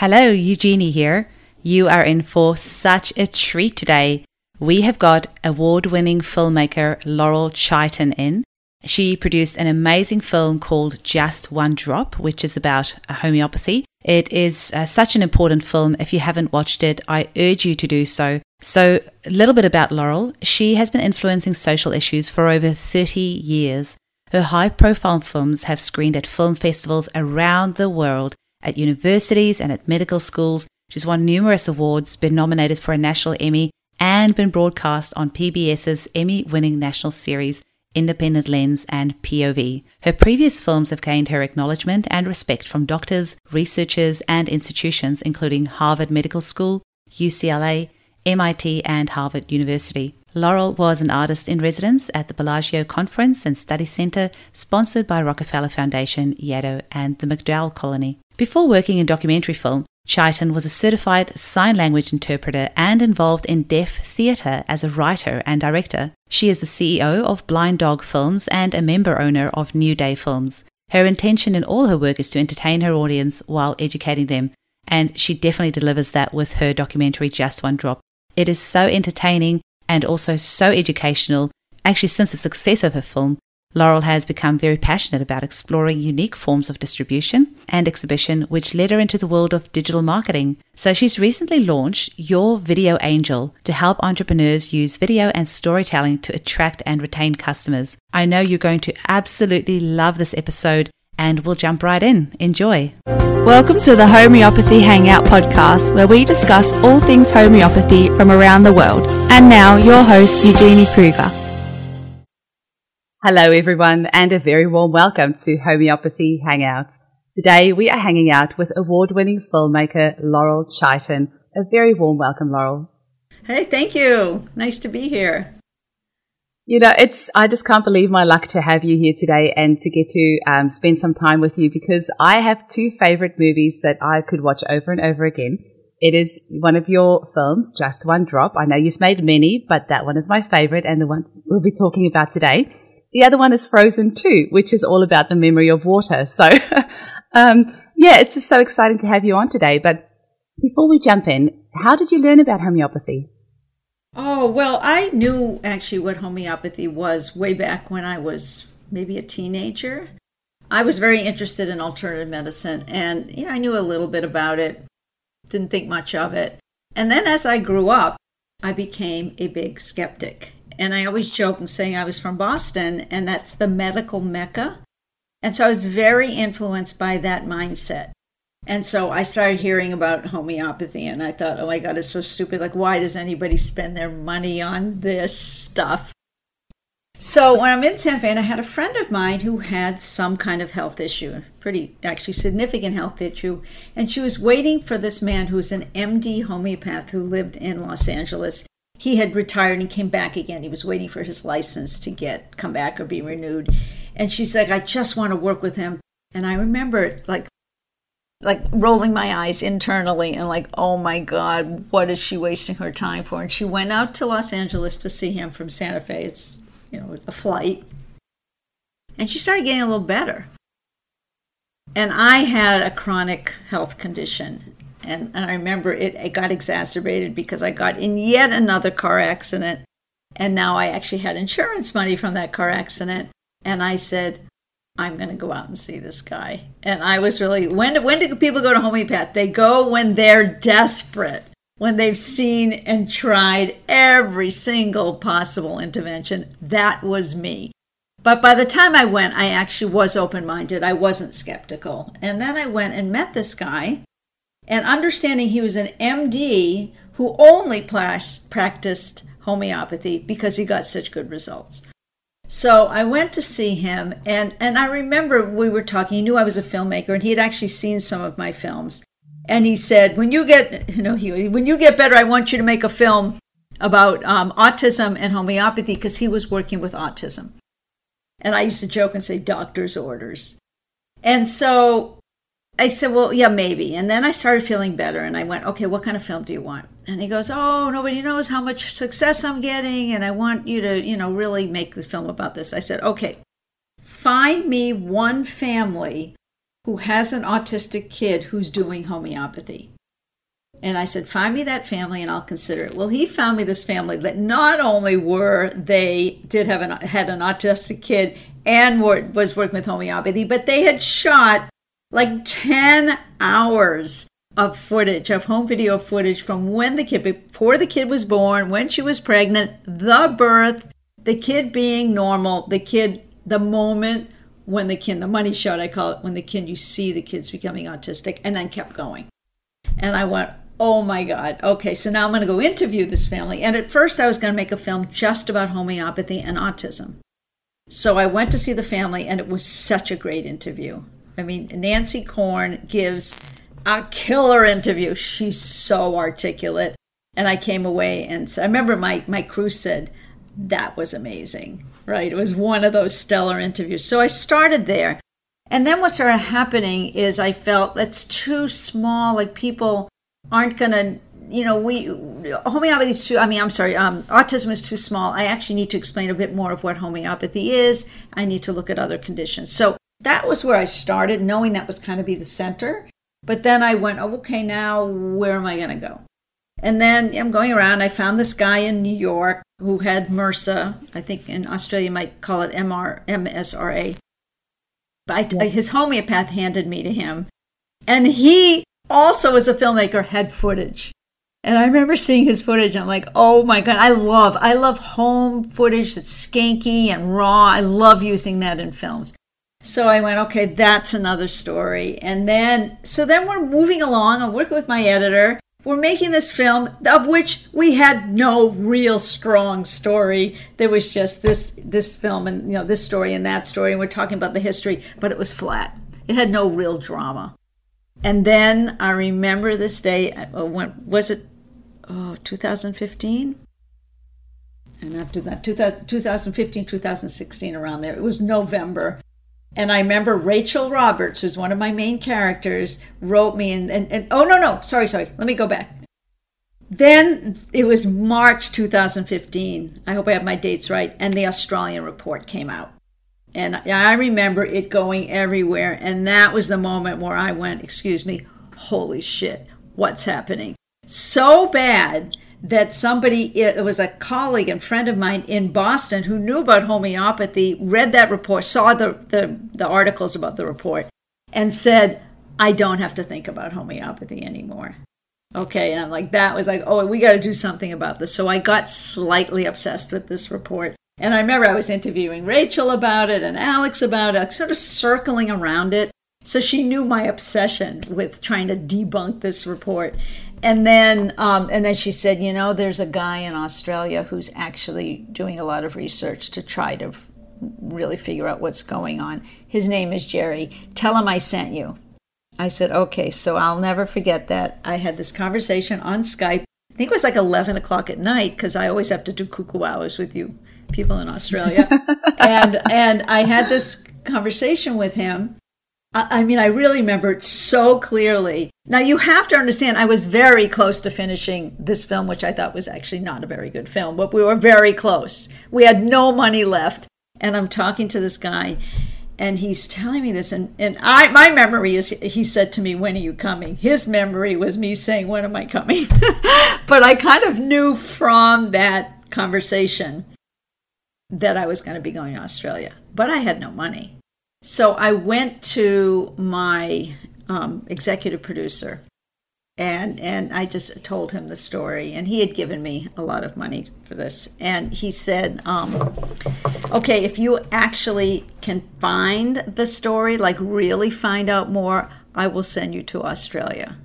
Hello, Eugenie here. You are in for such a treat today. We have got award winning filmmaker Laurel Chiten in. She produced an amazing film called Just One Drop, which is about homeopathy. It is uh, such an important film. If you haven't watched it, I urge you to do so. So, a little bit about Laurel. She has been influencing social issues for over 30 years. Her high profile films have screened at film festivals around the world, at universities and at medical schools. She's won numerous awards, been nominated for a National Emmy, and been broadcast on PBS's Emmy winning national series, Independent Lens and POV. Her previous films have gained her acknowledgement and respect from doctors, researchers, and institutions, including Harvard Medical School, UCLA, MIT, and Harvard University. Laurel was an artist in residence at the Bellagio Conference and Study Center, sponsored by Rockefeller Foundation, Yaddo, and the MacDowell Colony. Before working in documentary film, Chiten was a certified sign language interpreter and involved in deaf theatre as a writer and director. She is the CEO of Blind Dog Films and a member owner of New Day Films. Her intention in all her work is to entertain her audience while educating them, and she definitely delivers that with her documentary Just One Drop. It is so entertaining and also so educational. Actually, since the success of her film, Laurel has become very passionate about exploring unique forms of distribution and exhibition, which led her into the world of digital marketing. So she's recently launched Your Video Angel to help entrepreneurs use video and storytelling to attract and retain customers. I know you're going to absolutely love this episode and we'll jump right in. Enjoy. Welcome to the Homeopathy Hangout podcast, where we discuss all things homeopathy from around the world. And now, your host, Eugenie Kruger. Hello, everyone, and a very warm welcome to Homeopathy Hangout. Today, we are hanging out with award winning filmmaker Laurel Chiten. A very warm welcome, Laurel. Hey, thank you. Nice to be here. You know, it's, I just can't believe my luck to have you here today and to get to um, spend some time with you because I have two favorite movies that I could watch over and over again. It is one of your films, Just One Drop. I know you've made many, but that one is my favorite and the one we'll be talking about today. The other one is Frozen 2, which is all about the memory of water. So, um, yeah, it's just so exciting to have you on today. But before we jump in, how did you learn about homeopathy? Oh, well, I knew actually what homeopathy was way back when I was maybe a teenager. I was very interested in alternative medicine and, you know, I knew a little bit about it, didn't think much of it. And then as I grew up, I became a big skeptic. And I always joke and saying I was from Boston, and that's the medical mecca. And so I was very influenced by that mindset. And so I started hearing about homeopathy, and I thought, oh my God, it's so stupid. Like, why does anybody spend their money on this stuff? So when I'm in San Fe, and I had a friend of mine who had some kind of health issue, a pretty actually significant health issue, and she was waiting for this man who was an MD homeopath who lived in Los Angeles he had retired and came back again. He was waiting for his license to get come back or be renewed. And she's like, I just want to work with him. And I remember like like rolling my eyes internally and like, oh my God, what is she wasting her time for? And she went out to Los Angeles to see him from Santa Fe. It's you know, a flight. And she started getting a little better. And I had a chronic health condition and, and I remember it, it got exacerbated because I got in yet another car accident. And now I actually had insurance money from that car accident. And I said, I'm going to go out and see this guy. And I was really, when, when do people go to homeopath? They go when they're desperate, when they've seen and tried every single possible intervention. That was me. But by the time I went, I actually was open minded. I wasn't skeptical. And then I went and met this guy and understanding he was an MD who only practiced homeopathy because he got such good results. So I went to see him, and, and I remember we were talking. He knew I was a filmmaker, and he had actually seen some of my films. And he said, "When you get, you know, he, when you get better, I want you to make a film about um, autism and homeopathy because he was working with autism." And I used to joke and say, "Doctor's orders." And so I said, well, yeah, maybe. And then I started feeling better and I went, okay, what kind of film do you want? And he goes, oh, nobody knows how much success I'm getting and I want you to, you know, really make the film about this. I said, okay, find me one family who has an autistic kid who's doing homeopathy. And I said, find me that family and I'll consider it. Well, he found me this family that not only were they did have an had an autistic kid and were, was working with homeopathy, but they had shot like 10 hours of footage, of home video footage from when the kid, before the kid was born, when she was pregnant, the birth, the kid being normal, the kid, the moment when the kid, the money shot, I call it, when the kid, you see the kids becoming autistic, and then kept going. And I went, oh my God. Okay, so now I'm going to go interview this family. And at first, I was going to make a film just about homeopathy and autism. So I went to see the family, and it was such a great interview. I mean, Nancy Korn gives a killer interview. She's so articulate. And I came away, and I remember my, my crew said, that was amazing, right? It was one of those stellar interviews. So I started there. And then what started happening is I felt that's too small. Like people aren't going to you know we homeopathy is too i mean i'm sorry um, autism is too small i actually need to explain a bit more of what homeopathy is i need to look at other conditions so that was where i started knowing that was kind of be the center but then i went oh, okay now where am i going to go and then i'm going around i found this guy in new york who had mrsa i think in australia you might call it mr msra but I, his homeopath handed me to him and he also as a filmmaker had footage and I remember seeing his footage. I'm like, oh my god, I love, I love home footage that's skanky and raw. I love using that in films. So I went, okay, that's another story. And then, so then we're moving along. I'm working with my editor. We're making this film of which we had no real strong story. There was just this this film and you know this story and that story, and we're talking about the history, but it was flat. It had no real drama. And then I remember this day, uh, when, was it oh, 2015? And after that, 2015, 2016, around there. It was November. And I remember Rachel Roberts, who's one of my main characters, wrote me and, and, and oh, no, no, sorry, sorry. Let me go back. Then it was March 2015. I hope I have my dates right. And the Australian report came out. And I remember it going everywhere. And that was the moment where I went, excuse me, holy shit, what's happening? So bad that somebody, it was a colleague and friend of mine in Boston who knew about homeopathy, read that report, saw the, the, the articles about the report, and said, I don't have to think about homeopathy anymore. Okay, and I'm like, that was like, oh, we got to do something about this. So I got slightly obsessed with this report. And I remember I was interviewing Rachel about it and Alex about it, sort of circling around it. So she knew my obsession with trying to debunk this report. And then, um, and then she said, you know, there's a guy in Australia who's actually doing a lot of research to try to really figure out what's going on. His name is Jerry. Tell him I sent you. I said, okay. So I'll never forget that. I had this conversation on Skype. I think it was like 11 o'clock at night because I always have to do cuckoo hours with you people in Australia. and and I had this conversation with him. I, mean, I really remember it so clearly. Now you have to understand, I was very close to finishing this film, which I thought was actually not a very good film, but we were very close. We had no money left, and I'm talking to this guy. And he's telling me this, and, and I my memory is he said to me, When are you coming? His memory was me saying, When am I coming? but I kind of knew from that conversation that I was going to be going to Australia, but I had no money. So I went to my um, executive producer and and I just told him the story, and he had given me a lot of money for this, and he said, um, "Okay, if you actually can find the story, like really find out more, I will send you to Australia."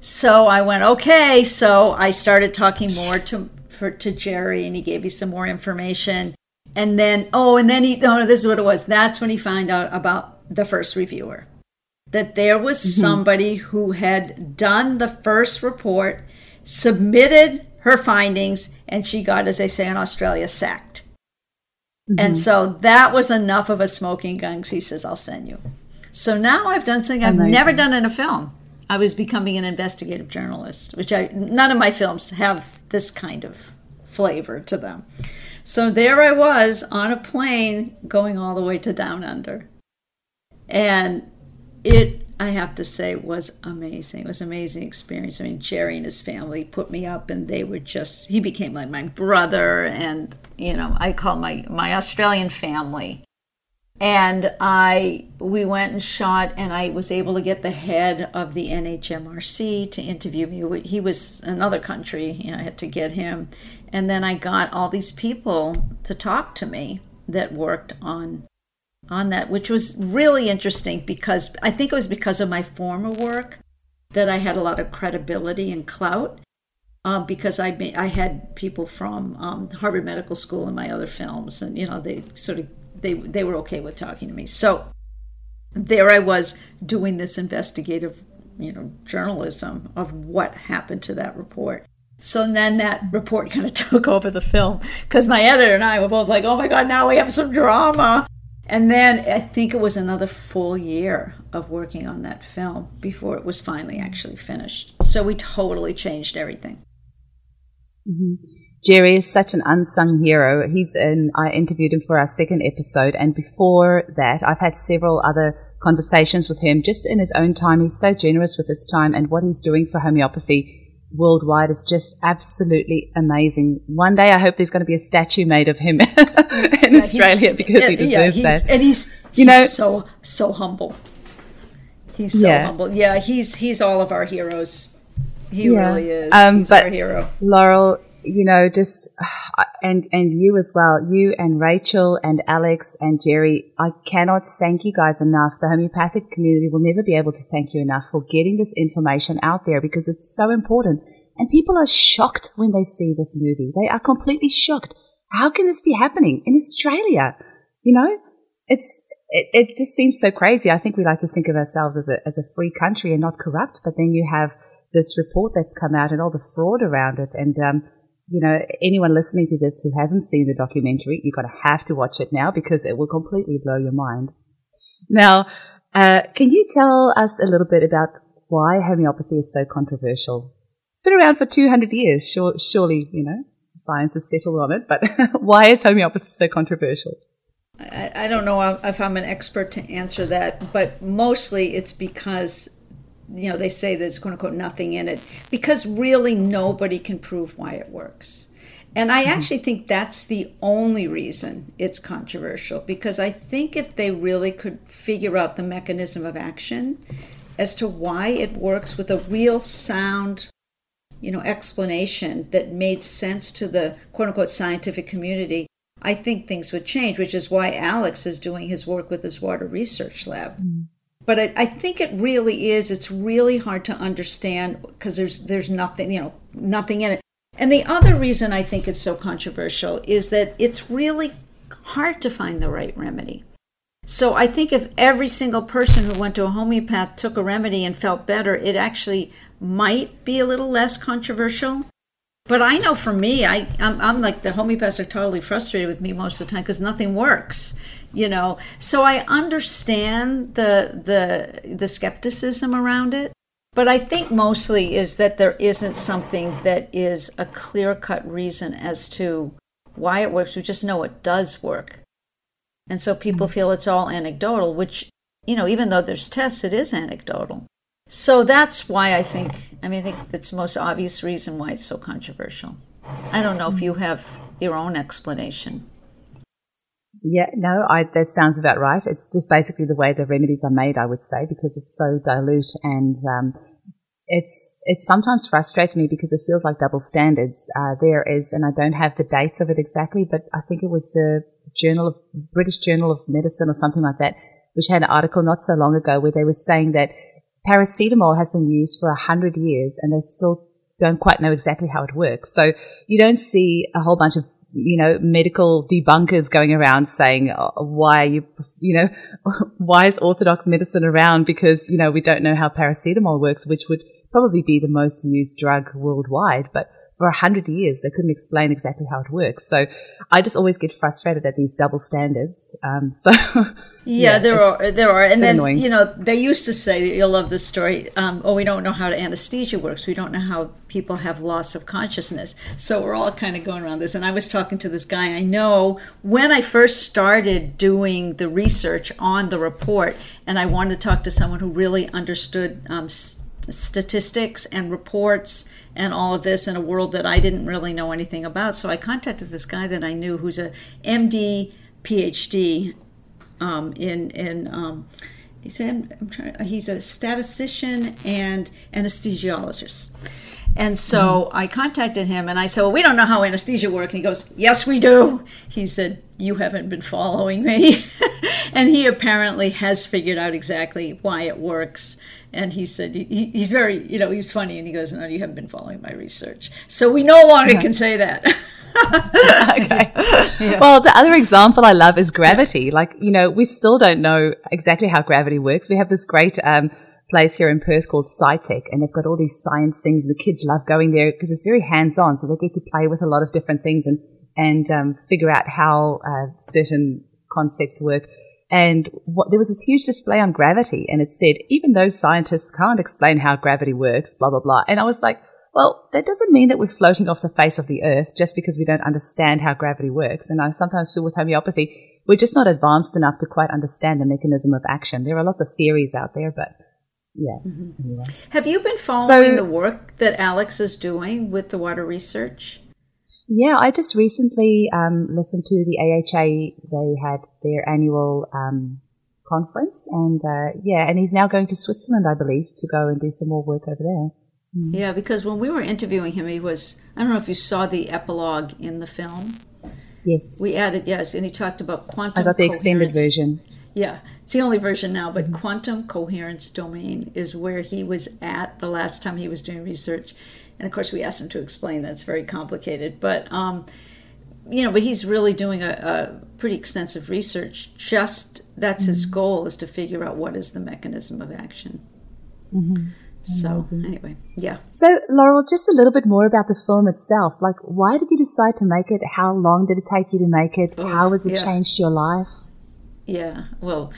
So I went, "Okay." So I started talking more to for to Jerry, and he gave me some more information. And then, oh, and then he, oh, this is what it was. That's when he found out about the first reviewer. That there was mm-hmm. somebody who had done the first report, submitted her findings, and she got, as they say in Australia, sacked. Mm-hmm. And so that was enough of a smoking gun. He says, I'll send you. So now I've done something I've Amazing. never done in a film. I was becoming an investigative journalist, which I none of my films have this kind of flavor to them. So there I was on a plane going all the way to down under. And it I have to say was amazing. It was an amazing experience. I mean, Jerry and his family put me up, and they were just he became like my brother, and you know I call my my Australian family. And I we went and shot, and I was able to get the head of the NHMRC to interview me. He was another country, you know. I had to get him, and then I got all these people to talk to me that worked on on that, which was really interesting because I think it was because of my former work that I had a lot of credibility and clout. Um, because I I had people from um, Harvard Medical School in my other films, and you know they sort of they they were okay with talking to me. So there I was doing this investigative, you know, journalism of what happened to that report. So then that report kind of took over the film because my editor and I were both like, "Oh my god, now we have some drama." And then I think it was another full year of working on that film before it was finally actually finished. So we totally changed everything. Mm-hmm. Jerry is such an unsung hero. He's in, I interviewed him for our second episode. And before that, I've had several other conversations with him just in his own time. He's so generous with his time and what he's doing for homeopathy worldwide is just absolutely amazing. One day I hope there's going to be a statue made of him in yeah, Australia he, because he deserves yeah, that. And he's, he's you know so so humble. He's so yeah. humble. Yeah, he's he's all of our heroes. He really is. Um, he's but our hero. Laurel, you know, just and and you as well, you and Rachel and Alex and Jerry. I cannot thank you guys enough. The homeopathic community will never be able to thank you enough for getting this information out there because it's so important. And people are shocked when they see this movie. They are completely shocked. How can this be happening in Australia? You know, it's it, it just seems so crazy. I think we like to think of ourselves as a as a free country and not corrupt, but then you have this report that's come out and all the fraud around it, and um, you know, anyone listening to this who hasn't seen the documentary, you're going to have to watch it now because it will completely blow your mind. Now, uh, can you tell us a little bit about why homeopathy is so controversial? It's been around for 200 years. Sure, surely, you know, science has settled on it, but why is homeopathy so controversial? I, I don't know if I'm an expert to answer that, but mostly it's because you know, they say there's quote unquote nothing in it because really nobody can prove why it works. And I mm-hmm. actually think that's the only reason it's controversial because I think if they really could figure out the mechanism of action as to why it works with a real sound, you know, explanation that made sense to the quote unquote scientific community, I think things would change, which is why Alex is doing his work with his water research lab. Mm but I, I, think it really is it's really hard to understand because there's there's nothing you know nothing in it. And the other reason i think it's so controversial is that it's really hard to find the right remedy. So i think if every single person who went to a homeopath took a remedy and felt better it actually might be a little less controversial. But I know for me, I I'm, I'm like the homeopaths are totally frustrated with me most of the time because nothing works, you know. So I understand the the the skepticism around it, but I think mostly is that there isn't something that is a clear cut reason as to why it works. We just know it does work, and so people mm-hmm. feel it's all anecdotal, which you know, even though there's tests, it is anecdotal. So that's why I think, I mean, I think that's the most obvious reason why it's so controversial. I don't know if you have your own explanation. Yeah, no, I, that sounds about right. It's just basically the way the remedies are made, I would say, because it's so dilute and um, it's it sometimes frustrates me because it feels like double standards. Uh, there is, and I don't have the dates of it exactly, but I think it was the Journal of British Journal of Medicine or something like that, which had an article not so long ago where they were saying that paracetamol has been used for a hundred years and they still don't quite know exactly how it works. So you don't see a whole bunch of you know, medical debunkers going around saying, oh, why are you, you know, why is orthodox medicine around? Because, you know, we don't know how paracetamol works, which would probably be the most used drug worldwide. But for a hundred years, they couldn't explain exactly how it works. So I just always get frustrated at these double standards. Um, so yeah, yeah, there are, there are. And then, annoying. you know, they used to say, you'll love this story. Um, oh, we don't know how anesthesia works. We don't know how people have loss of consciousness. So we're all kind of going around this. And I was talking to this guy I know when I first started doing the research on the report, and I wanted to talk to someone who really understood um, statistics and reports and all of this in a world that I didn't really know anything about. So I contacted this guy that I knew who's a MD, PhD um, in in um, he said I'm trying, he's a statistician and anesthesiologist. And so mm. I contacted him and I said, Well, we don't know how anesthesia works. And he goes, Yes, we do. He said, You haven't been following me. and he apparently has figured out exactly why it works and he said he, he's very you know he's funny. And he goes no you haven't been following my research. So we no longer can say that. Okay. Yeah. well the other example i love is gravity. Yeah. like you know we still don't know exactly how gravity works. We have this great um, place here in perth called SciTech and they've got all these science things and the kids love going there because it's very hands-on so they get to play with a lot of different things and and um, figure out how uh, certain concepts work and what, there was this huge display on gravity and it said, even though scientists can't explain how gravity works, blah, blah, blah. And I was like, well, that doesn't mean that we're floating off the face of the earth just because we don't understand how gravity works. And I sometimes feel with homeopathy, we're just not advanced enough to quite understand the mechanism of action. There are lots of theories out there, but yeah. Mm-hmm. Anyway. Have you been following so, the work that Alex is doing with the water research? Yeah, I just recently um, listened to the AHA. They had their annual um, conference, and uh, yeah, and he's now going to Switzerland, I believe, to go and do some more work over there. Mm. Yeah, because when we were interviewing him, he was. I don't know if you saw the epilogue in the film. Yes. We added yes, and he talked about quantum. I got the extended version. Yeah, it's the only version now, but mm-hmm. quantum coherence domain is where he was at the last time he was doing research and of course we asked him to explain that's very complicated but um, you know but he's really doing a, a pretty extensive research. Just that's mm-hmm. his goal is to figure out what is the mechanism of action. Mm-hmm. so anyway yeah. So laurel just a little bit more about the film itself. Like why did you decide to make it? How long did it take you to make it? Oh, how has it yeah. changed your life? Yeah well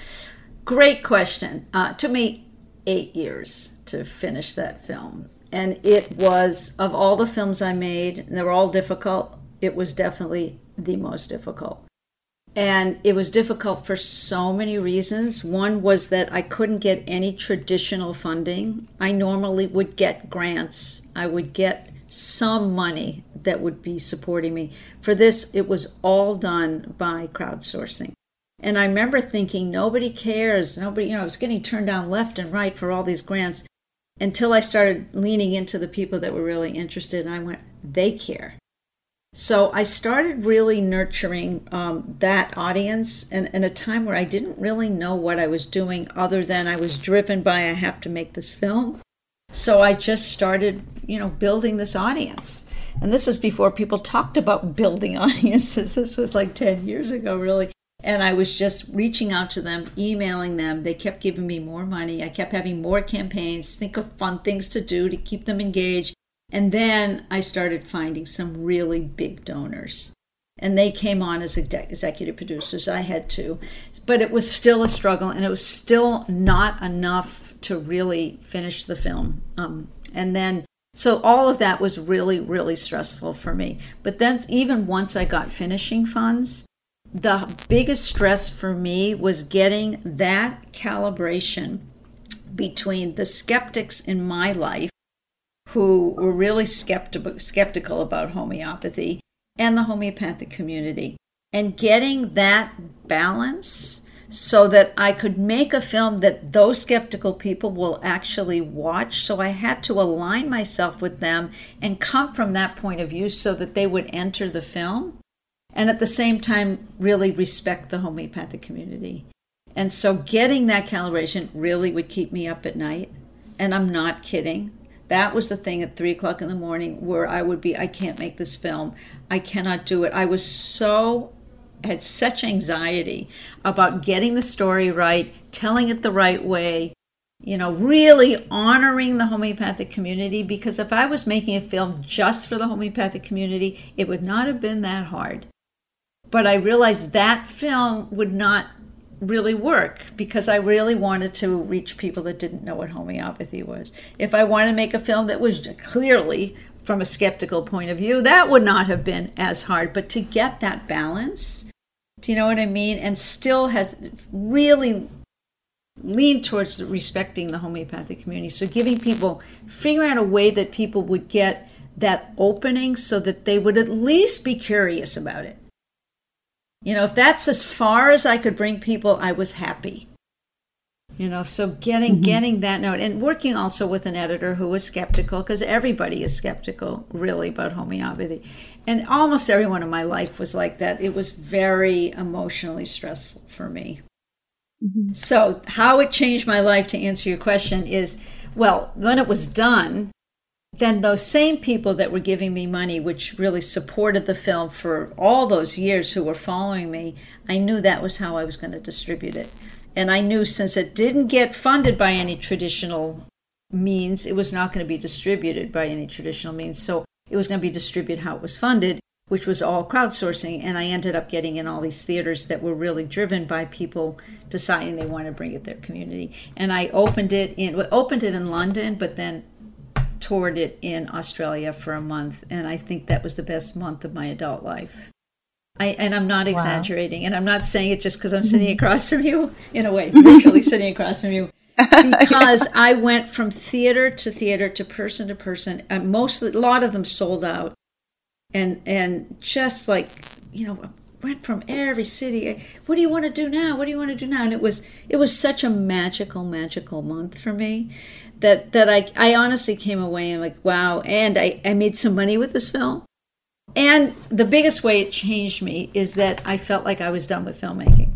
great question. Uh, took me eight years to finish that film and it was of all the films I made, and they were all difficult. It was definitely the most difficult. And it was difficult for so many reasons. One was that I couldn't get any traditional funding. I normally would get grants, I would get some money that would be supporting me. For this, it was all done by crowdsourcing. And I remember thinking, nobody cares. Nobody, you know, I was getting turned down left and right for all these grants until I started leaning into the people that were really interested, and I went, they care. So I started really nurturing um, that audience in, in a time where I didn't really know what I was doing other than I was driven by I have to make this film. So I just started, you know, building this audience. And this is before people talked about building audiences. This was like 10 years ago, really. And I was just reaching out to them, emailing them. They kept giving me more money. I kept having more campaigns, think of fun things to do to keep them engaged. And then I started finding some really big donors. And they came on as executive producers. I had to. But it was still a struggle, and it was still not enough to really finish the film. Um, and then so all of that was really, really stressful for me. But then, even once I got finishing funds, the biggest stress for me was getting that calibration between the skeptics in my life who were really skeptical, skeptical about homeopathy and the homeopathic community and getting that balance so that I could make a film that those skeptical people will actually watch. So I had to align myself with them and come from that point of view so that they would enter the film and at the same time really respect the homeopathic community. And so getting that calibration really would keep me up at night. And I'm not kidding. That was the thing at three o'clock in the morning where I would be, I can't make this film. I cannot do it. I was so, had such anxiety about getting the story right, telling it the right way, you know, really honoring the homeopathic community because if I was making a film just for the homeopathic community, it would not have been that hard. But I realized that film would not really work because I really wanted to reach people that didn't know what homeopathy was. If I wanted to make a film that was clearly from a skeptical point of view, that would not have been as hard. But to get that balance, do you know what I mean? And still has really lean towards respecting the homeopathic community. So giving people, figuring out a way that people would get that opening so that they would at least be curious about it. You know, if that's as far as I could bring people, I was happy. You know, so getting mm-hmm. getting that note and working also with an editor who was skeptical because everybody is skeptical really about homeopathy. And almost everyone in my life was like that. It was very emotionally stressful for me. Mm-hmm. So, how it changed my life to answer your question is well, when it was done, then those same people that were giving me money, which really supported the film for all those years who were following me, I knew that was how I was going to distribute it. And I knew since it didn't get funded by any traditional means, it was not going to be distributed by any traditional means. So it was going to be distributed how it was funded which was all crowdsourcing. And I ended up getting in all these theaters that were really driven by people deciding they want to bring it their community. And I opened it in opened it in London, but then toured it in Australia for a month. And I think that was the best month of my adult life. I, and I'm not exaggerating, wow. and I'm not saying it just because I'm sitting across from you, in a way, virtually sitting across from you, because I went from theater to theater to person to person. And mostly, a lot of them sold out, and and just like you know went from every city eh, what do you want to do now what do you want to do now and it was it was such a magical magical month for me that that i i honestly came away and like wow and i i made some money with this film and the biggest way it changed me is that i felt like i was done with filmmaking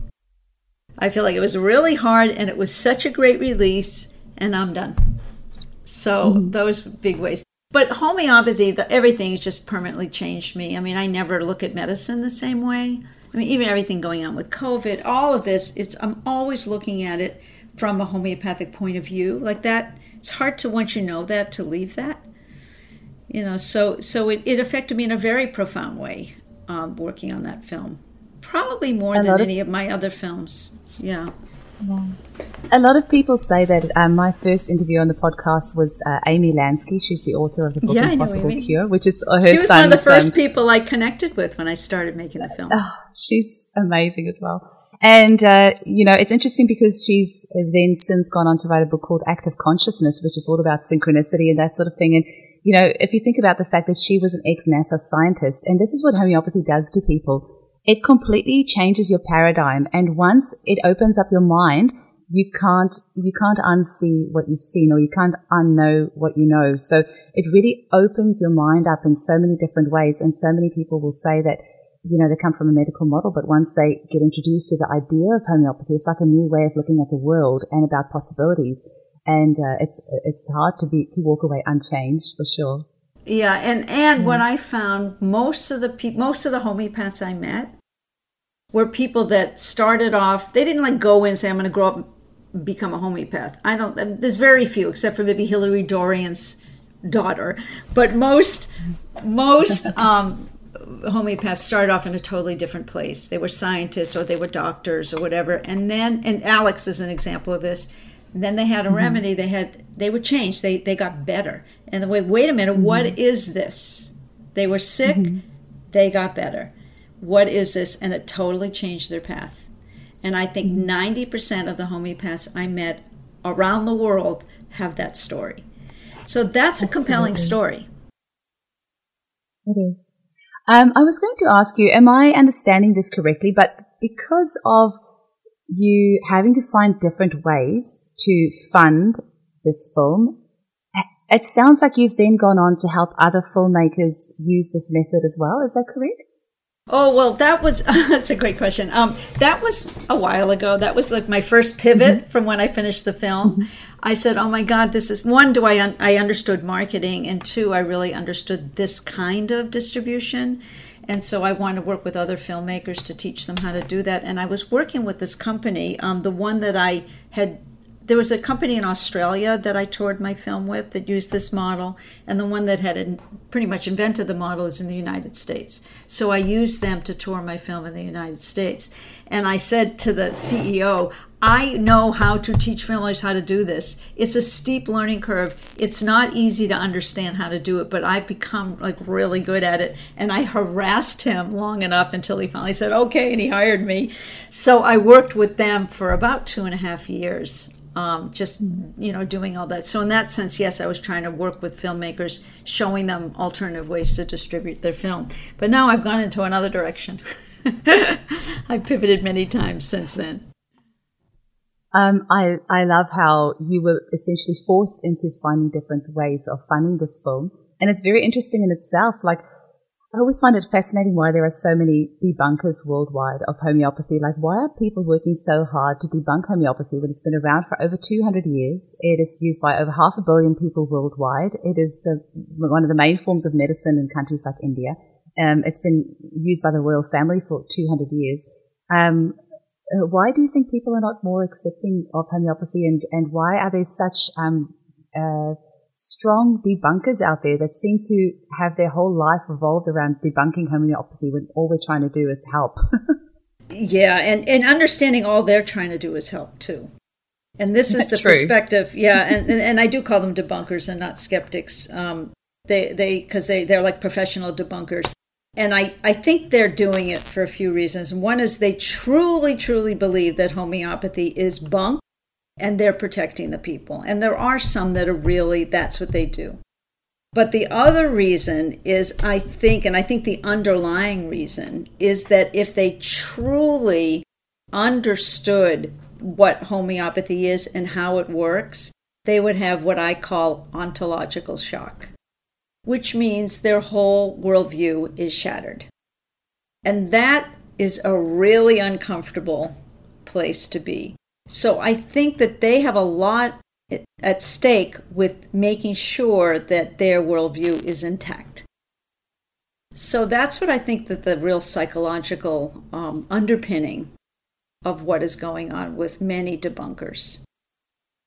i feel like it was really hard and it was such a great release and i'm done so mm-hmm. those big ways but homeopathy, the, everything has just permanently changed me. I mean, I never look at medicine the same way. I mean, even everything going on with COVID, all of this, it's I'm always looking at it from a homeopathic point of view. Like that, it's hard to once you know that to leave that. You know, so so it, it affected me in a very profound way um, working on that film. Probably more than any of my other films. Yeah. A lot of people say that um, my first interview on the podcast was uh, Amy Lansky. She's the author of the book yeah, Impossible Cure, which is her She was one of the first um, people I connected with when I started making the film. Oh, she's amazing as well. And, uh, you know, it's interesting because she's then since gone on to write a book called Active Consciousness, which is all about synchronicity and that sort of thing. And, you know, if you think about the fact that she was an ex-NASA scientist, and this is what homeopathy does to people, it completely changes your paradigm. And once it opens up your mind, you can't, you can't unsee what you've seen or you can't unknow what you know. So it really opens your mind up in so many different ways. And so many people will say that, you know, they come from a medical model, but once they get introduced to the idea of homeopathy, it's like a new way of looking at the world and about possibilities. And uh, it's it's hard to be to walk away unchanged for sure. Yeah, and and what I found most of the pe- most of the homeopaths I met were people that started off. They didn't like go in and say, "I'm going to grow up become a homeopath." I don't. There's very few, except for maybe Hillary Dorian's daughter. But most most um, homeopaths started off in a totally different place. They were scientists or they were doctors or whatever. And then, and Alex is an example of this. then they had a mm-hmm. remedy. They had they were changed. They they got better. And the way, wait a minute, mm-hmm. what is this? They were sick. Mm-hmm. They got better. What is this? And it totally changed their path. And I think 90% mm-hmm. of the homeopaths I met around the world have that story. So that's a compelling story. It is. Um, I was going to ask you, am I understanding this correctly? But because of you having to find different ways to fund this film, it sounds like you've then gone on to help other filmmakers use this method as well. Is that correct? Oh well, that was that's a great question. Um, that was a while ago. That was like my first pivot mm-hmm. from when I finished the film. Mm-hmm. I said, "Oh my God, this is one. Do I un- I understood marketing, and two, I really understood this kind of distribution." And so I wanted to work with other filmmakers to teach them how to do that. And I was working with this company, um, the one that I had there was a company in Australia that I toured my film with that used this model, and the one that had pretty much invented the model is in the United States. So I used them to tour my film in the United States. And I said to the CEO, I know how to teach filmmakers how to do this. It's a steep learning curve. It's not easy to understand how to do it, but I've become like really good at it. And I harassed him long enough until he finally said, okay, and he hired me. So I worked with them for about two and a half years um, just you know doing all that so in that sense yes i was trying to work with filmmakers showing them alternative ways to distribute their film but now i've gone into another direction i've pivoted many times since then um, I, I love how you were essentially forced into finding different ways of funding this film. And it's very interesting in itself. Like, I always find it fascinating why there are so many debunkers worldwide of homeopathy. Like, why are people working so hard to debunk homeopathy when it's been around for over 200 years? It is used by over half a billion people worldwide. It is the one of the main forms of medicine in countries like India. Um, it's been used by the royal family for 200 years. Um, uh, why do you think people are not more accepting of homeopathy, and, and why are there such um, uh, strong debunkers out there that seem to have their whole life revolved around debunking homeopathy when all we're trying to do is help. yeah, and, and understanding all they're trying to do is help too. And this is the True. perspective, yeah, and, and, and I do call them debunkers and not skeptics. Um, they they because they they're like professional debunkers, and I I think they're doing it for a few reasons. One is they truly truly believe that homeopathy is bunk and they're protecting the people. And there are some that are really, that's what they do. But the other reason is, I think, and I think the underlying reason is that if they truly understood what homeopathy is and how it works, they would have what I call ontological shock, which means their whole worldview is shattered. And that is a really uncomfortable place to be so I think that they have a lot at stake with making sure that their worldview is intact. So that's what I think that the real psychological um, underpinning of what is going on with many debunkers.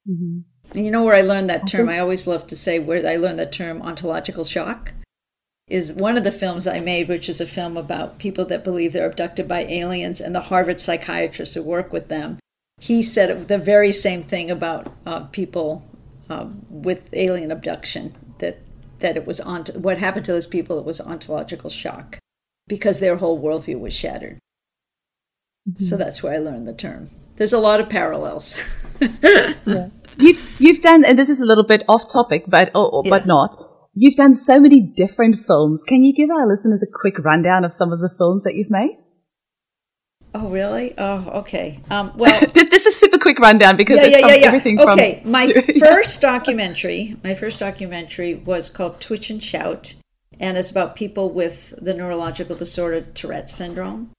Mm-hmm. And you know where I learned that term? I always love to say where I learned that term ontological shock is one of the films I made, which is a film about people that believe they're abducted by aliens and the Harvard psychiatrists who work with them he said the very same thing about uh, people um, with alien abduction that that it was on what happened to those people it was ontological shock because their whole worldview was shattered mm-hmm. so that's where i learned the term there's a lot of parallels yeah. you've, you've done and this is a little bit off topic but or, or, yeah. but not you've done so many different films can you give our listeners a quick rundown of some of the films that you've made Oh, really? Oh, okay. Um, well, just a super quick rundown because yeah, it's yeah, yeah, everything okay, from. my first documentary, my first documentary was called Twitch and Shout, and it's about people with the neurological disorder Tourette syndrome.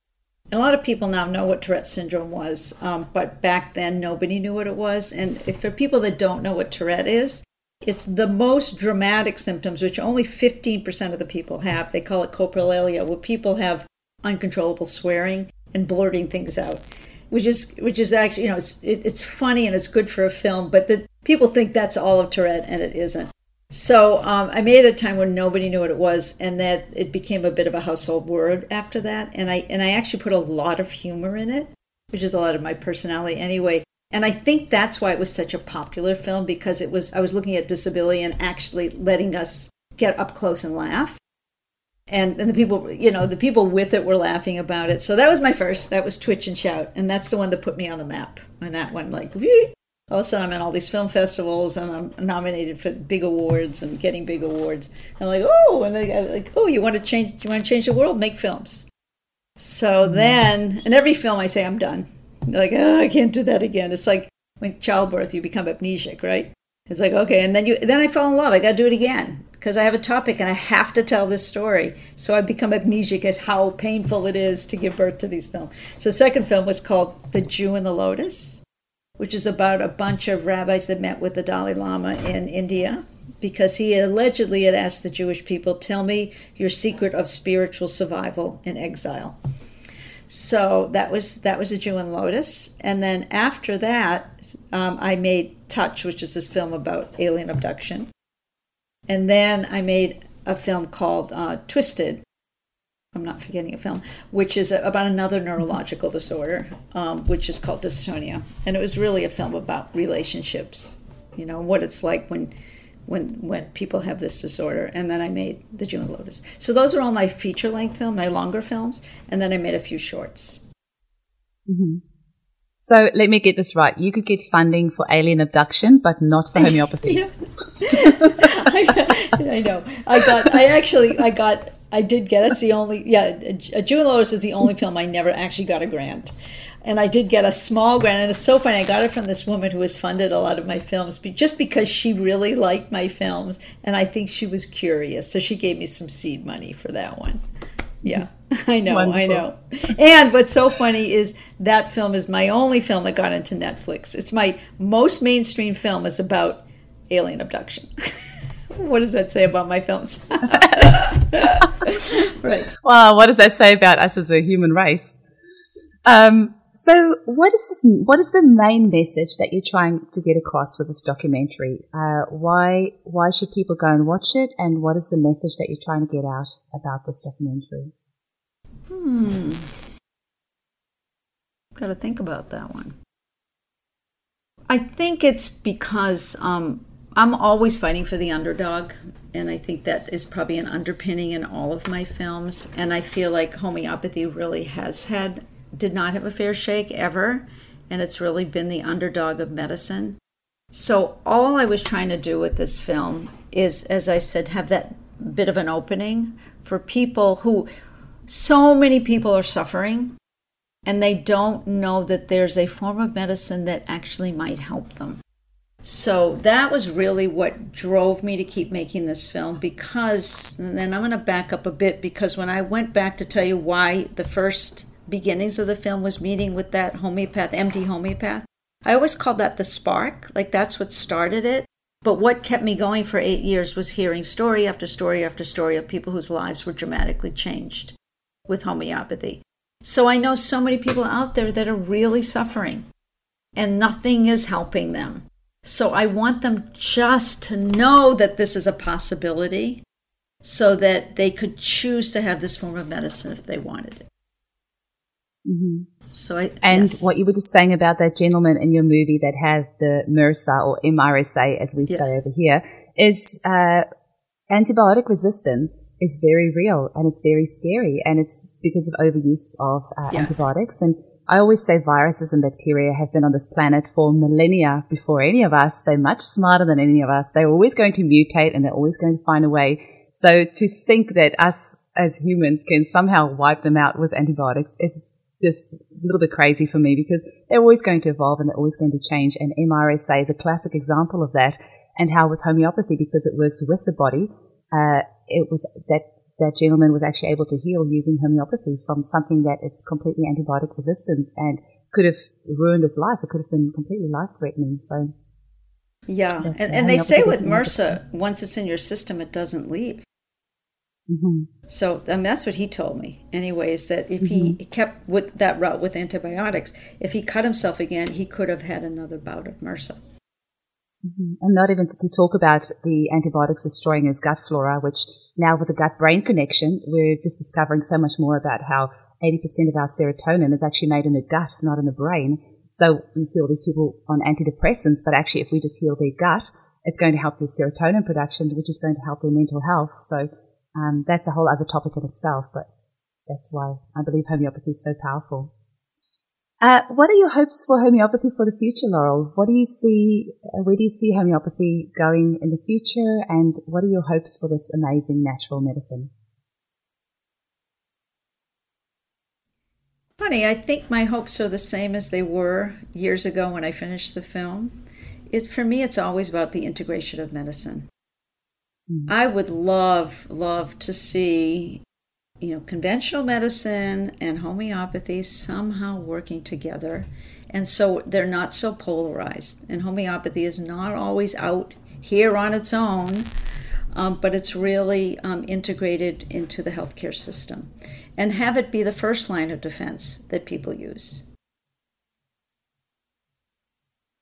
And a lot of people now know what Tourette syndrome was, um, but back then nobody knew what it was. And if, for people that don't know what Tourette is, it's the most dramatic symptoms, which only 15% of the people have. They call it coprolalia, where people have uncontrollable swearing and blurting things out, which is which is actually you know it's it, it's funny and it's good for a film, but the people think that's all of Tourette and it isn't. So um, I made it a time when nobody knew what it was, and that it became a bit of a household word after that. And I and I actually put a lot of humor in it, which is a lot of my personality anyway. And I think that's why it was such a popular film because it was I was looking at disability and actually letting us get up close and laugh and and the people you know the people with it were laughing about it. So that was my first that was twitch and shout and that's the one that put me on the map. And that one like all of a sudden i'm in all these film festivals and i'm nominated for big awards and getting big awards. And i'm like oh and i'm like oh you want to change you want to change the world? Make films. So mm-hmm. then in every film i say i'm done. Like oh i can't do that again. It's like when childbirth you become amnesic right? It's like okay and then you then i fell in love. I got to do it again because I have a topic and I have to tell this story. So I become amnesic as how painful it is to give birth to these films. So the second film was called The Jew and the Lotus, which is about a bunch of rabbis that met with the Dalai Lama in India because he allegedly had asked the Jewish people, Tell me your secret of spiritual survival in exile. So that was that was a Jew and Lotus, and then after that, um, I made Touch, which is this film about alien abduction, and then I made a film called uh, Twisted. I'm not forgetting a film, which is about another neurological disorder, um, which is called dystonia, and it was really a film about relationships, you know, what it's like when when when people have this disorder. And then I made The and Lotus. So those are all my feature length film, my longer films, and then I made a few shorts. Mm-hmm. So let me get this right. You could get funding for alien abduction, but not for homeopathy. I, I, know. I got. I actually. I got. I did get. It's the only. Yeah, A Jew and Lotus is the only film I never actually got a grant and I did get a small grant. And it's so funny. I got it from this woman who has funded a lot of my films, just because she really liked my films, and I think she was curious. So she gave me some seed money for that one. Yeah, I know, Wonderful. I know. And what's so funny is that film is my only film that got into Netflix. It's my most mainstream film is about alien abduction. what does that say about my films? right. Well, what does that say about us as a human race? Um, so, what is this? What is the main message that you're trying to get across with this documentary? Uh, why why should people go and watch it? And what is the message that you're trying to get out about this documentary? Hmm. Got to think about that one. I think it's because um, I'm always fighting for the underdog, and I think that is probably an underpinning in all of my films. And I feel like homeopathy really has had did not have a fair shake ever, and it's really been the underdog of medicine. So, all I was trying to do with this film is, as I said, have that bit of an opening for people who, so many people are suffering and they don't know that there's a form of medicine that actually might help them. So that was really what drove me to keep making this film because, and then I'm going to back up a bit because when I went back to tell you why the first beginnings of the film was meeting with that homeopath, MD homeopath. I always called that the spark, like that's what started it. But what kept me going for eight years was hearing story after story after story of people whose lives were dramatically changed with homeopathy. So I know so many people out there that are really suffering and nothing is helping them. So I want them just to know that this is a possibility so that they could choose to have this form of medicine if they wanted it. Mm-hmm. So I, and yes. what you were just saying about that gentleman in your movie that had the MRSA or MRSA, as we yeah. say over here, is uh, antibiotic resistance is very real and it's very scary, and it's because of overuse of uh, yeah. antibiotics. And I always say viruses and bacteria have been on this planet for millennia before any of us. They're much smarter than any of us. They're always going to mutate and they're always going to find a way. So to think that us as humans can somehow wipe them out with antibiotics is just a little bit crazy for me because they're always going to evolve and they're always going to change. And MRSA is a classic example of that. And how with homeopathy, because it works with the body, uh, it was that that gentleman was actually able to heal using homeopathy from something that is completely antibiotic resistant and could have ruined his life. It could have been completely life threatening. So, yeah, and, and they say with MRSA, once it's in your system, it doesn't leave. Mm-hmm. So I mean, that's what he told me. Anyways, that if mm-hmm. he kept with that route with antibiotics, if he cut himself again, he could have had another bout of MRSA. Mm-hmm. And not even to talk about the antibiotics destroying his gut flora, which now with the gut brain connection, we're just discovering so much more about how 80% of our serotonin is actually made in the gut, not in the brain. So we see all these people on antidepressants, but actually, if we just heal their gut, it's going to help their serotonin production, which is going to help their mental health. So um, that's a whole other topic in itself, but that's why I believe homeopathy is so powerful. Uh, what are your hopes for homeopathy for the future, Laurel? What do you see? Uh, where do you see homeopathy going in the future? And what are your hopes for this amazing natural medicine? Funny, I think my hopes are the same as they were years ago when I finished the film. It, for me, it's always about the integration of medicine. Mm-hmm. I would love, love to see, you know, conventional medicine and homeopathy somehow working together. And so they're not so polarized. And homeopathy is not always out here on its own. um, but it's really um, integrated into the healthcare system. And have it be the first line of defense that people use.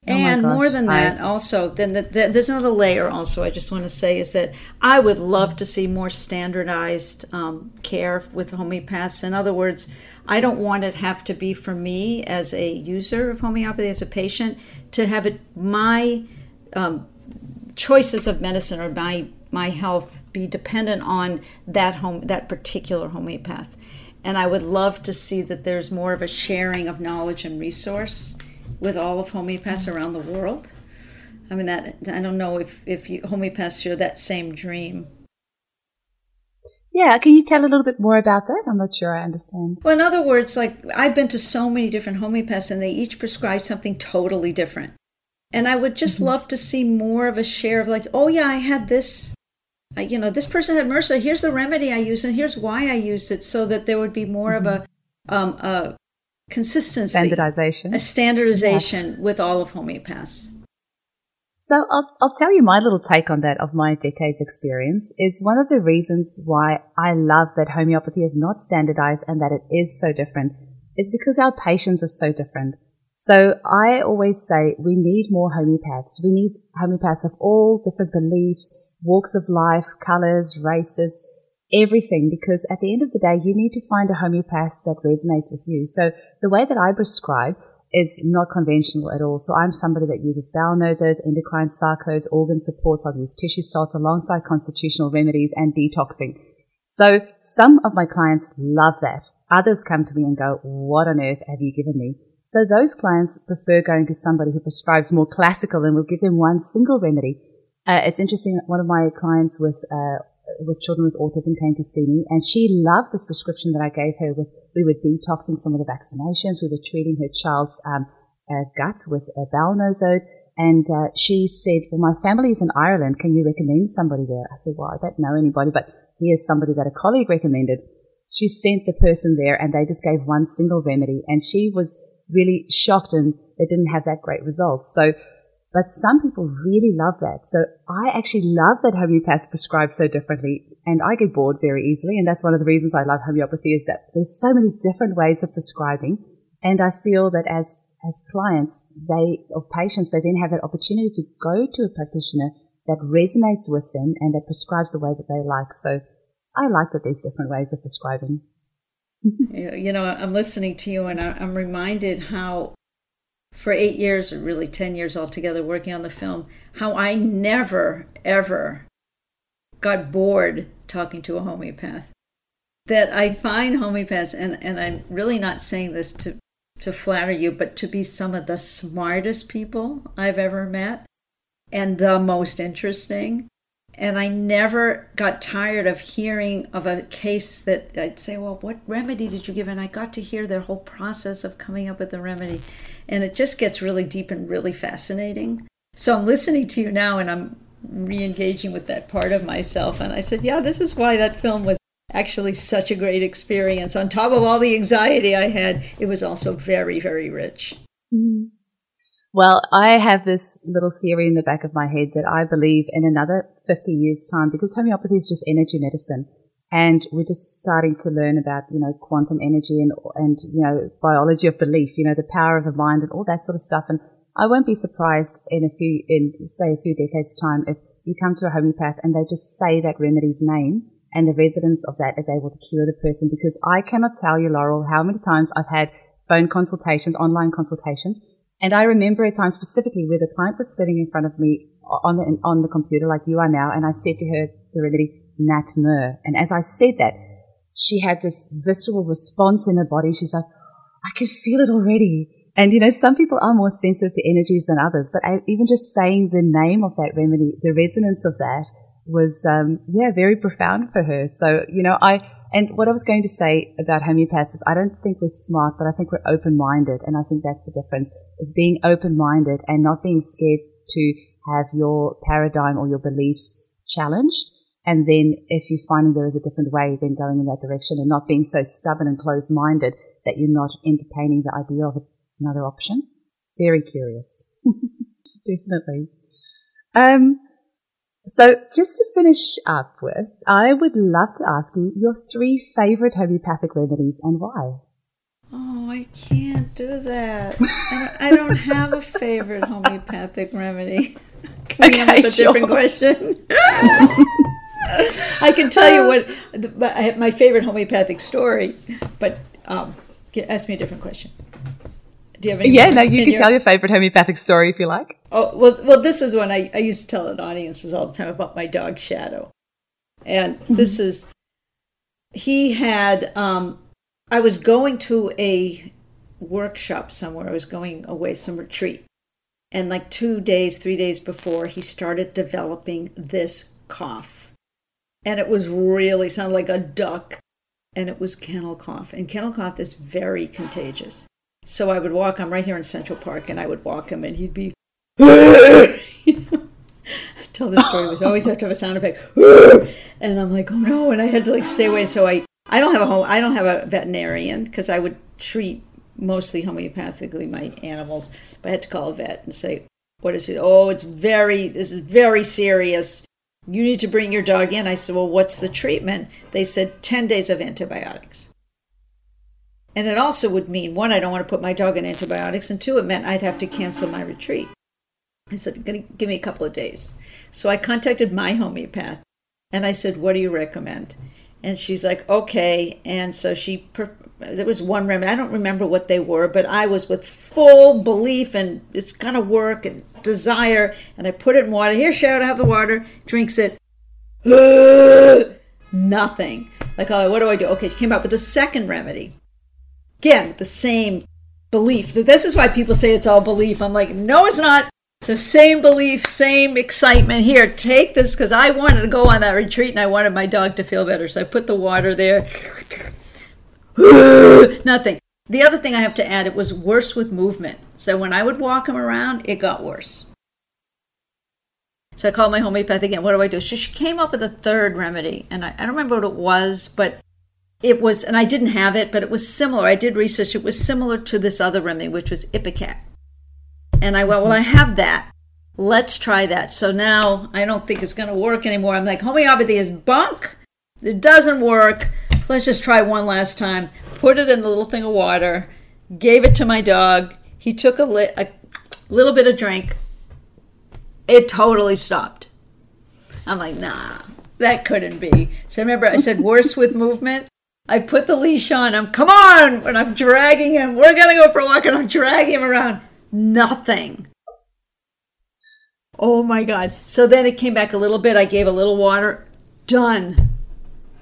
Oh and more than that, I... also, then the, the, there's another layer. Also, I just want to say is that I would love to see more standardized um, care with homeopaths. In other words, I don't want it have to be for me as a user of homeopathy, as a patient, to have it my um, choices of medicine or my my health be dependent on that home that particular homeopath. And I would love to see that there's more of a sharing of knowledge and resource with all of homeopaths around the world. I mean that I don't know if if you, homeopaths share that same dream. Yeah, can you tell a little bit more about that? I'm not sure I understand. Well, in other words, like I've been to so many different homeopaths and they each prescribe something totally different. And I would just mm-hmm. love to see more of a share of like, oh yeah, I had this I, you know, this person had MRSA. Here's the remedy I used, and here's why I used it, so that there would be more mm-hmm. of a, um, a consistency, standardization, a standardization yeah. with all of homeopaths. So I'll, I'll tell you my little take on that of my decades experience is one of the reasons why I love that homeopathy is not standardized and that it is so different is because our patients are so different. So I always say we need more homeopaths. We need homeopaths of all different beliefs, walks of life, colors, races, everything, because at the end of the day, you need to find a homeopath that resonates with you. So the way that I prescribe is not conventional at all. So I'm somebody that uses bowel nosodes, endocrine sarcodes, organ supports. I'll use tissue salts alongside constitutional remedies and detoxing. So some of my clients love that. Others come to me and go, what on earth have you given me? So those clients prefer going to somebody who prescribes more classical and will give them one single remedy. Uh, it's interesting. One of my clients with uh, with children with autism came to see me, and she loved this prescription that I gave her. With we were detoxing some of the vaccinations, we were treating her child's um, uh, gut with a bowel nosode, and uh, she said, "Well, my family is in Ireland. Can you recommend somebody there?" I said, "Well, I don't know anybody, but here's somebody that a colleague recommended." She sent the person there, and they just gave one single remedy, and she was really shocked, and they didn't have that great results. So but some people really love that. So I actually love that homeopaths prescribe so differently and I get bored very easily. And that's one of the reasons I love homeopathy is that there's so many different ways of prescribing. And I feel that as, as clients, they, or patients, they then have that opportunity to go to a practitioner that resonates with them and that prescribes the way that they like. So I like that there's different ways of prescribing. you know, I'm listening to you and I'm reminded how for eight years, or really 10 years altogether, working on the film, how I never, ever got bored talking to a homeopath. That I find homeopaths, and, and I'm really not saying this to, to flatter you, but to be some of the smartest people I've ever met and the most interesting. And I never got tired of hearing of a case that I'd say, Well, what remedy did you give? And I got to hear their whole process of coming up with the remedy. And it just gets really deep and really fascinating. So I'm listening to you now and I'm re engaging with that part of myself. And I said, Yeah, this is why that film was actually such a great experience. On top of all the anxiety I had, it was also very, very rich. Mm-hmm. Well, I have this little theory in the back of my head that I believe in another 50 years' time, because homeopathy is just energy medicine. And we're just starting to learn about, you know, quantum energy and, and, you know, biology of belief, you know, the power of the mind and all that sort of stuff. And I won't be surprised in a few, in say a few decades time if you come to a homeopath and they just say that remedy's name and the resonance of that is able to cure the person because I cannot tell you, Laurel, how many times I've had phone consultations, online consultations and I remember a time specifically where the client was sitting in front of me on the, on the computer like you are now. And I said to her the remedy, Nat Mur. And as I said that, she had this visceral response in her body. She's like, I can feel it already. And you know, some people are more sensitive to energies than others, but I, even just saying the name of that remedy, the resonance of that was, um, yeah, very profound for her. So, you know, I, and what I was going to say about homeopaths is I don't think we're smart, but I think we're open-minded. And I think that's the difference is being open-minded and not being scared to have your paradigm or your beliefs challenged. And then if you're finding there is a different way, then going in that direction and not being so stubborn and closed-minded that you're not entertaining the idea of another option. Very curious. Definitely. Um, So, just to finish up with, I would love to ask you your three favorite homeopathic remedies and why. Oh, I can't do that. I, don't, have a favorite homeopathic remedy. Can okay, we have a sure. different question? I can tell you what my favorite homeopathic story, but um, ask me a different question. Do you have any? Yeah, no, you can your... tell your favorite homeopathic story if you like. Oh well, well, this is one I, I used to tell at audiences all the time about my dog Shadow, and mm-hmm. this is he had. Um, I was going to a workshop somewhere. I was going away some retreat, and like two days, three days before, he started developing this cough, and it was really sounded like a duck, and it was kennel cough, and kennel cough is very contagious. So I would walk. I'm right here in Central Park, and I would walk him, and he'd be. tell this story. It was always have to have a sound effect, and I'm like, oh no, and I had to like stay away. So I, I don't have a home. I don't have a veterinarian because I would treat mostly homeopathically my animals. But I had to call a vet and say, what is it? Oh, it's very. This is very serious. You need to bring your dog in. I said, well, what's the treatment? They said ten days of antibiotics. And it also would mean one, I don't want to put my dog on antibiotics, and two, it meant I'd have to cancel my retreat. I said, give me a couple of days. So I contacted my homeopath and I said, What do you recommend? And she's like, Okay. And so she, there was one remedy. I don't remember what they were, but I was with full belief and it's going to work and desire. And I put it in water. Here, Shadow, have the water. Drinks it. Nothing. Like, oh, what do I do? Okay, she came up with a second remedy again, the same belief. that This is why people say it's all belief. I'm like, no, it's not. It's the same belief, same excitement. Here, take this because I wanted to go on that retreat and I wanted my dog to feel better. So I put the water there. Nothing. The other thing I have to add, it was worse with movement. So when I would walk him around, it got worse. So I called my homeopath again. What do I do? So she came up with a third remedy, and I, I don't remember what it was, but it was, and I didn't have it, but it was similar. I did research. It was similar to this other remedy, which was Ipecac. And I went, well, I have that. Let's try that. So now I don't think it's going to work anymore. I'm like, homeopathy is bunk. It doesn't work. Let's just try one last time. Put it in the little thing of water. Gave it to my dog. He took a, li- a little bit of drink. It totally stopped. I'm like, nah, that couldn't be. So remember, I said worse with movement. I put the leash on. I'm come on, and I'm dragging him. We're gonna go for a walk, and I'm dragging him around. Nothing. Oh my god! So then it came back a little bit. I gave a little water. Done.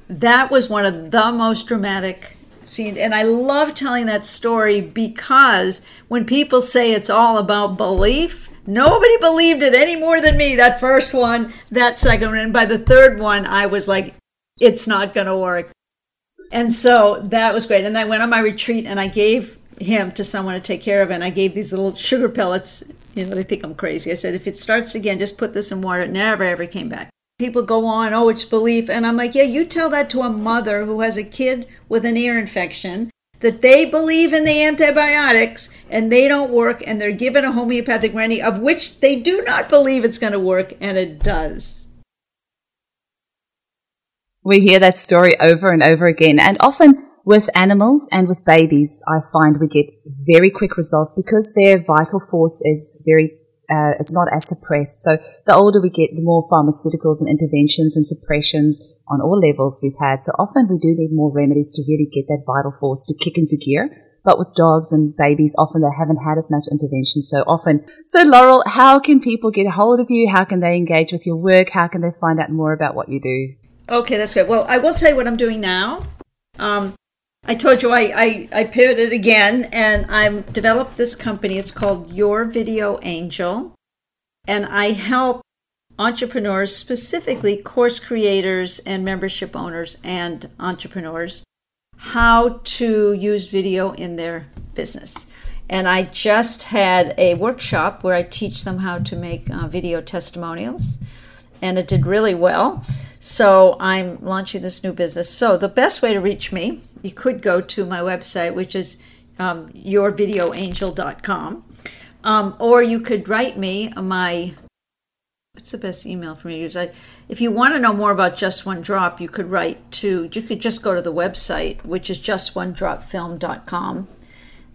That was one of the most dramatic scenes, and I love telling that story because when people say it's all about belief, nobody believed it any more than me. That first one, that second one, and by the third one, I was like, "It's not going to work." And so that was great. And I went on my retreat and I gave him to someone to take care of. And I gave these little sugar pellets. You know, they think I'm crazy. I said, if it starts again, just put this in water. It never, ever came back. People go on, oh, it's belief. And I'm like, yeah, you tell that to a mother who has a kid with an ear infection that they believe in the antibiotics and they don't work and they're given a homeopathic remedy of which they do not believe it's going to work and it does we hear that story over and over again. And often with animals and with babies, I find we get very quick results because their vital force is very uh, it's not as suppressed. So the older we get, the more pharmaceuticals and interventions and suppressions on all levels we've had. So often we do need more remedies to really get that vital force to kick into gear. But with dogs and babies, often they haven't had as much intervention. So often. So Laurel, how can people get a hold of you? How can they engage with your work? How can they find out more about what you do? Okay, that's great. Well, I will tell you what I'm doing now. Um, I told you I, I, I pivoted again and I've developed this company. It's called Your Video Angel. And I help entrepreneurs, specifically course creators and membership owners and entrepreneurs, how to use video in their business. And I just had a workshop where I teach them how to make uh, video testimonials, and it did really well. So I'm launching this new business. So the best way to reach me, you could go to my website, which is um, yourvideoangel.com, um, or you could write me. My what's the best email for me to use? I, if you want to know more about Just One Drop, you could write to, you could just go to the website, which is justonedropfilm.com,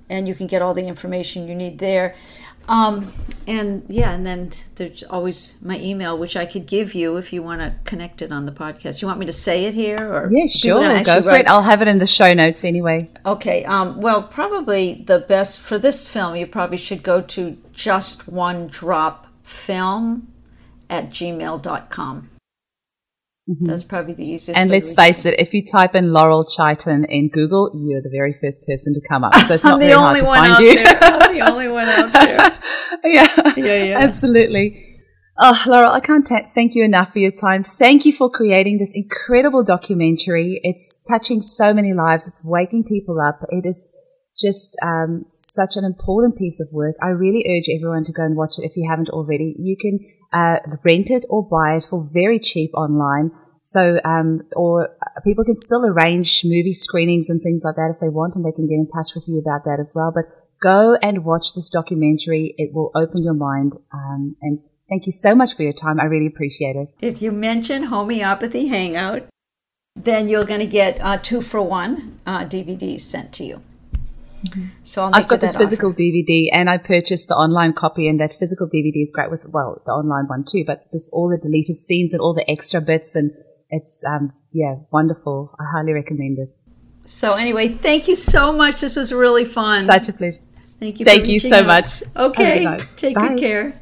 and you can get all the information you need there. Um, and yeah, and then there's always my email, which I could give you if you want to connect it on the podcast. You want me to say it here, or yeah, sure, go for write? it. I'll have it in the show notes anyway. Okay. Um, well, probably the best for this film, you probably should go to just one drop film at gmail.com. Mm-hmm. That's probably the easiest. And let's face it, if you type in Laurel Chiten in Google, you're the very first person to come up. So it's not very hard to find you. I'm the only one out there. yeah, yeah, yeah, absolutely. Oh, Laurel, I can't t- thank you enough for your time. Thank you for creating this incredible documentary. It's touching so many lives. It's waking people up. It is just um, such an important piece of work. I really urge everyone to go and watch it if you haven't already. You can uh, rent it or buy it for very cheap online. So, um, or people can still arrange movie screenings and things like that if they want, and they can get in touch with you about that as well. But go and watch this documentary. It will open your mind. Um, and thank you so much for your time. I really appreciate it. If you mention Homeopathy Hangout, then you're going to get uh, two for one uh, DVDs sent to you. Mm-hmm. So I've got the physical offer. DVD and I purchased the online copy and that physical DVD is great with, well, the online one too, but just all the deleted scenes and all the extra bits and it's, um, yeah, wonderful. I highly recommend it. So anyway, thank you so much. This was really fun. Such a pleasure. Thank you. Thank you so much. Okay. Take Bye. good care.